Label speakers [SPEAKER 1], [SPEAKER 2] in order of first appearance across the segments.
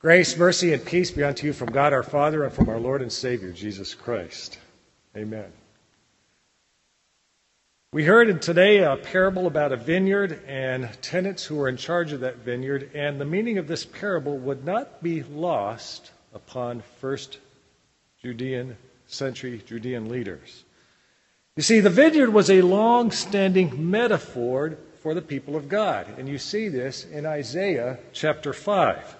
[SPEAKER 1] Grace, mercy, and peace be unto you from God our Father and from our Lord and Savior, Jesus Christ. Amen. We heard today a parable about a vineyard and tenants who were in charge of that vineyard, and the meaning of this parable would not be lost upon first Judean century Judean leaders. You see, the vineyard was a long standing metaphor for the people of God, and you see this in Isaiah chapter 5.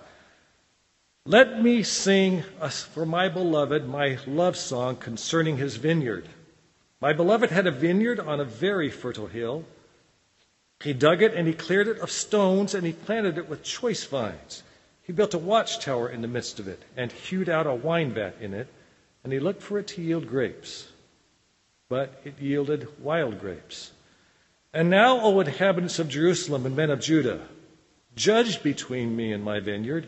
[SPEAKER 1] Let me sing for my beloved my love song concerning his vineyard. My beloved had a vineyard on a very fertile hill. He dug it and he cleared it of stones and he planted it with choice vines. He built a watchtower in the midst of it and hewed out a wine vat in it, and he looked for it to yield grapes. But it yielded wild grapes. And now, O inhabitants of Jerusalem and men of Judah, judge between me and my vineyard.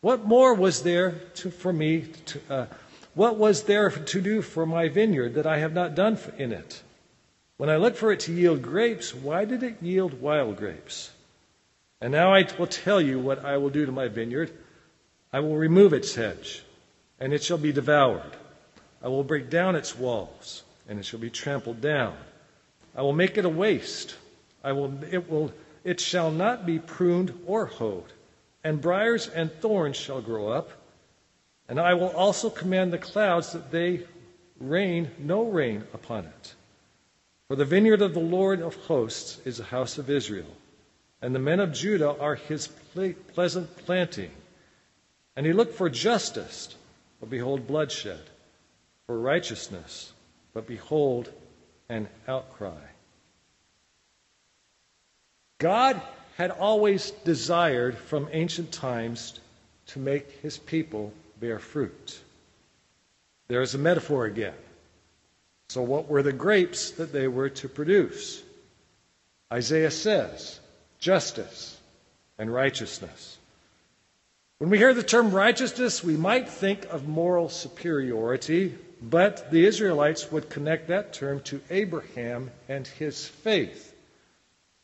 [SPEAKER 1] What more was there to, for me to, uh, what was there to do for my vineyard that I have not done in it? When I looked for it to yield grapes, why did it yield wild grapes? And now I will tell you what I will do to my vineyard. I will remove its hedge, and it shall be devoured. I will break down its walls, and it shall be trampled down. I will make it a waste. I will, it, will, it shall not be pruned or hoed and briers and thorns shall grow up. And I will also command the clouds that they rain no rain upon it. For the vineyard of the Lord of hosts is the house of Israel, and the men of Judah are his pleasant planting. And he looked for justice, but behold, bloodshed, for righteousness, but behold, an outcry. God had always desired from ancient times to make his people bear fruit. There's a metaphor again. So, what were the grapes that they were to produce? Isaiah says justice and righteousness. When we hear the term righteousness, we might think of moral superiority, but the Israelites would connect that term to Abraham and his faith.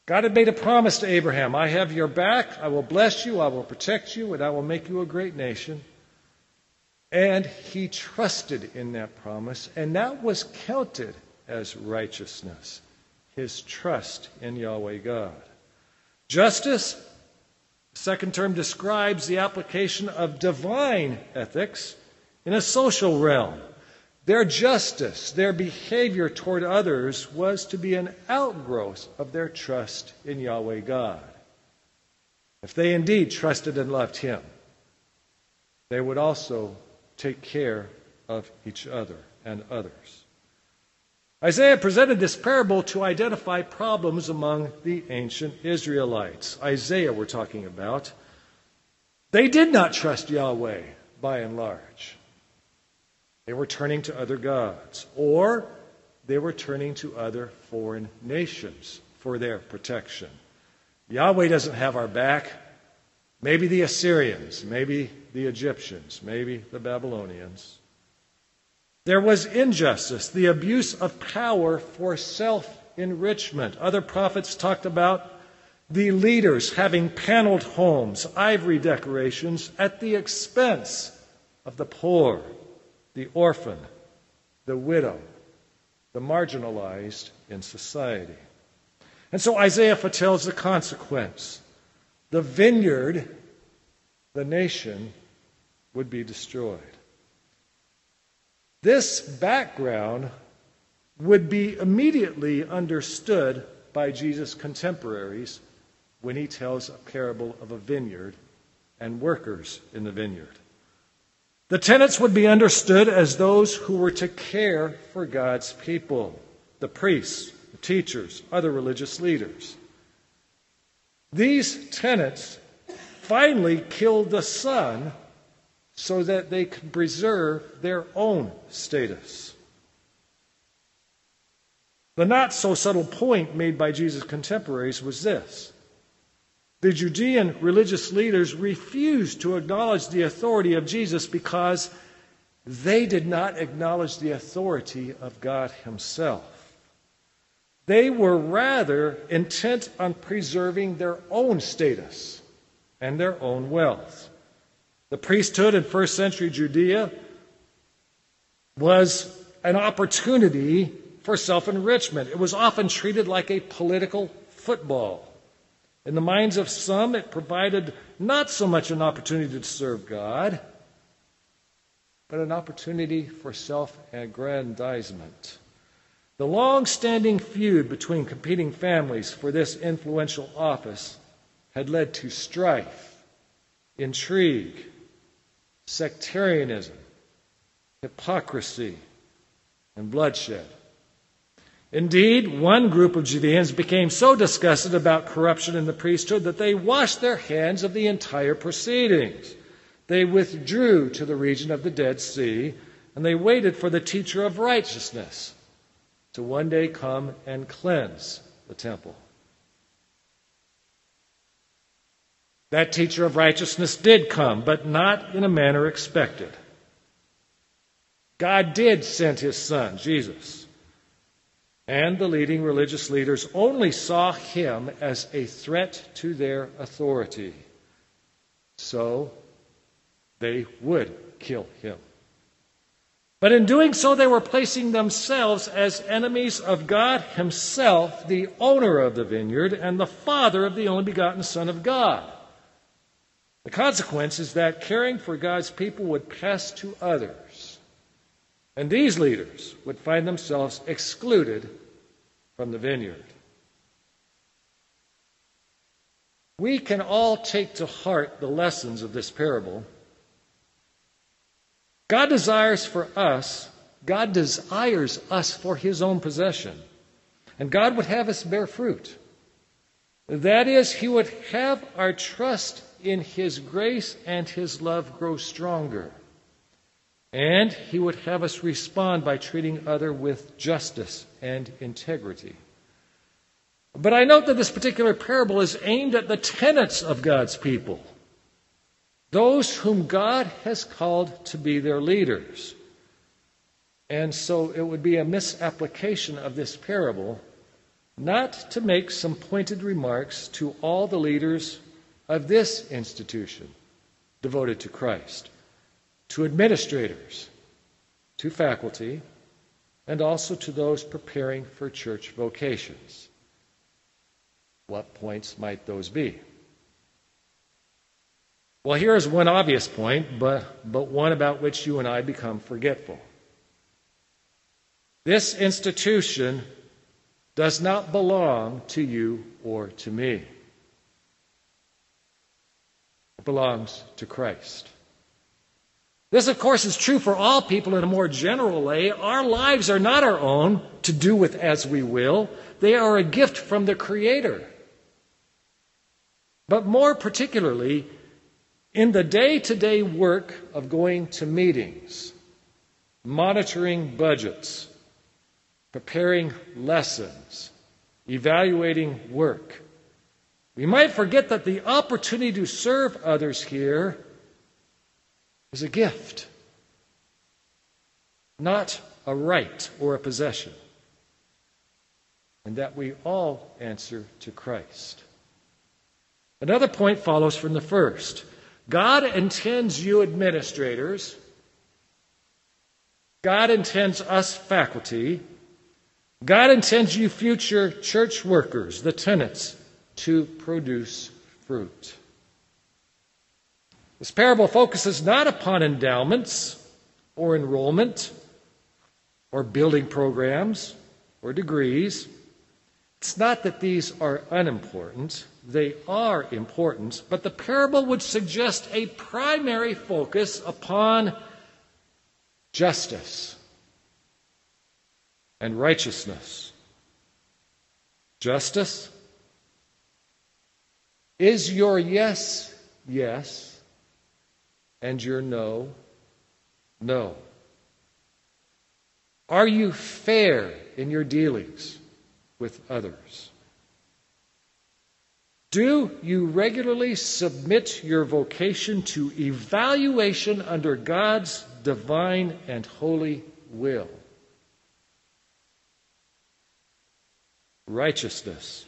[SPEAKER 1] God had made a promise to Abraham I have your back, I will bless you, I will protect you, and I will make you a great nation. And he trusted in that promise, and that was counted as righteousness, his trust in Yahweh God. Justice, second term describes the application of divine ethics in a social realm. Their justice, their behavior toward others was to be an outgrowth of their trust in Yahweh God. If they indeed trusted and loved Him, they would also take care of each other and others. Isaiah presented this parable to identify problems among the ancient Israelites. Isaiah, we're talking about. They did not trust Yahweh by and large. They were turning to other gods, or they were turning to other foreign nations for their protection. Yahweh doesn't have our back. Maybe the Assyrians, maybe the Egyptians, maybe the Babylonians. There was injustice, the abuse of power for self enrichment. Other prophets talked about the leaders having paneled homes, ivory decorations at the expense of the poor the orphan, the widow, the marginalized in society. And so Isaiah foretells the consequence. The vineyard, the nation, would be destroyed. This background would be immediately understood by Jesus' contemporaries when he tells a parable of a vineyard and workers in the vineyard. The tenants would be understood as those who were to care for God's people the priests, the teachers, other religious leaders. These tenants finally killed the son so that they could preserve their own status. The not so subtle point made by Jesus' contemporaries was this the Judean religious leaders refused to acknowledge the authority of Jesus because they did not acknowledge the authority of God Himself. They were rather intent on preserving their own status and their own wealth. The priesthood in first century Judea was an opportunity for self enrichment. It was often treated like a political football. In the minds of some, it provided not so much an opportunity to serve God, but an opportunity for self aggrandizement. The long standing feud between competing families for this influential office had led to strife, intrigue, sectarianism, hypocrisy, and bloodshed. Indeed, one group of Judeans became so disgusted about corruption in the priesthood that they washed their hands of the entire proceedings. They withdrew to the region of the Dead Sea, and they waited for the teacher of righteousness to one day come and cleanse the temple. That teacher of righteousness did come, but not in a manner expected. God did send his son, Jesus. And the leading religious leaders only saw him as a threat to their authority. So they would kill him. But in doing so, they were placing themselves as enemies of God Himself, the owner of the vineyard and the Father of the only begotten Son of God. The consequence is that caring for God's people would pass to others. And these leaders would find themselves excluded from the vineyard. We can all take to heart the lessons of this parable God desires for us, God desires us for his own possession. And God would have us bear fruit. That is, he would have our trust in his grace and his love grow stronger. And he would have us respond by treating other with justice and integrity. But I note that this particular parable is aimed at the tenets of God's people those whom God has called to be their leaders. And so it would be a misapplication of this parable not to make some pointed remarks to all the leaders of this institution devoted to Christ, to administrators, to faculty, and also to those preparing for church vocations. What points might those be? Well, here is one obvious point, but, but one about which you and I become forgetful. This institution does not belong to you or to me. It belongs to Christ. This, of course, is true for all people in a more general way. Our lives are not our own to do with as we will, they are a gift from the Creator. But more particularly, in the day to day work of going to meetings, monitoring budgets, preparing lessons, evaluating work, we might forget that the opportunity to serve others here is a gift, not a right or a possession, and that we all answer to Christ. Another point follows from the first. God intends you administrators, God intends us faculty, God intends you future church workers, the tenants, to produce fruit. This parable focuses not upon endowments or enrollment or building programs or degrees. It's not that these are unimportant. They are important, but the parable would suggest a primary focus upon justice and righteousness. Justice? Is your yes, yes, and your no, no? Are you fair in your dealings with others? Do you regularly submit your vocation to evaluation under God's divine and holy will? Righteousness.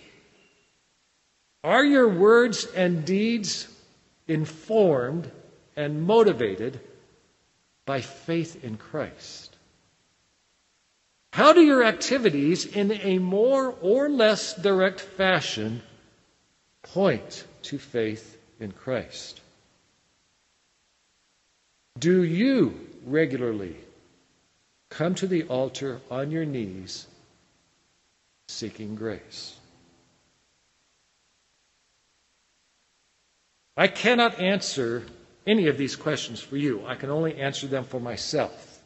[SPEAKER 1] Are your words and deeds informed and motivated by faith in Christ? How do your activities, in a more or less direct fashion, point to faith in Christ? Do you regularly come to the altar on your knees seeking grace? I cannot answer any of these questions for you. I can only answer them for myself.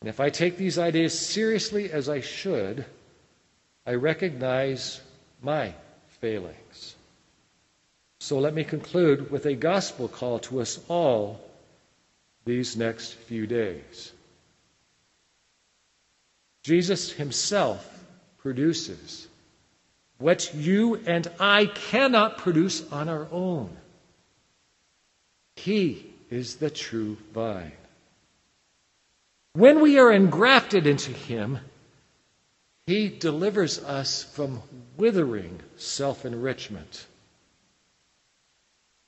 [SPEAKER 1] And if I take these ideas seriously as I should, I recognize my failings. So let me conclude with a gospel call to us all these next few days. Jesus himself produces what you and I cannot produce on our own. He is the true vine. When we are engrafted into Him, He delivers us from withering self enrichment.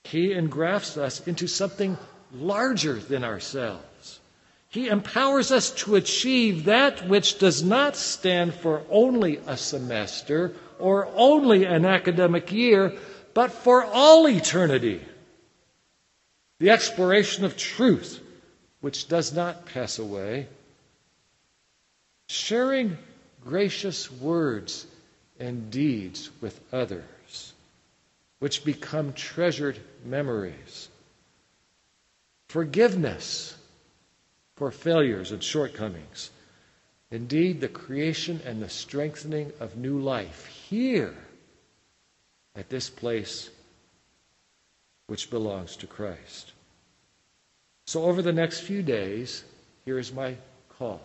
[SPEAKER 1] He engrafts us into something larger than ourselves. He empowers us to achieve that which does not stand for only a semester or only an academic year, but for all eternity. The exploration of truth which does not pass away, sharing gracious words and deeds with others, which become treasured memories, forgiveness for failures and shortcomings, indeed, the creation and the strengthening of new life here at this place which belongs to Christ. So, over the next few days, here is my call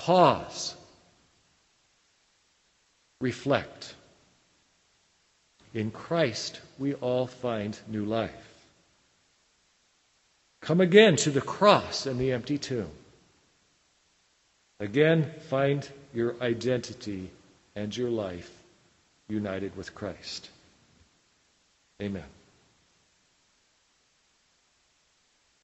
[SPEAKER 1] pause, reflect. In Christ, we all find new life. Come again to the cross and the empty tomb. Again, find your identity and your life united with Christ. Amen.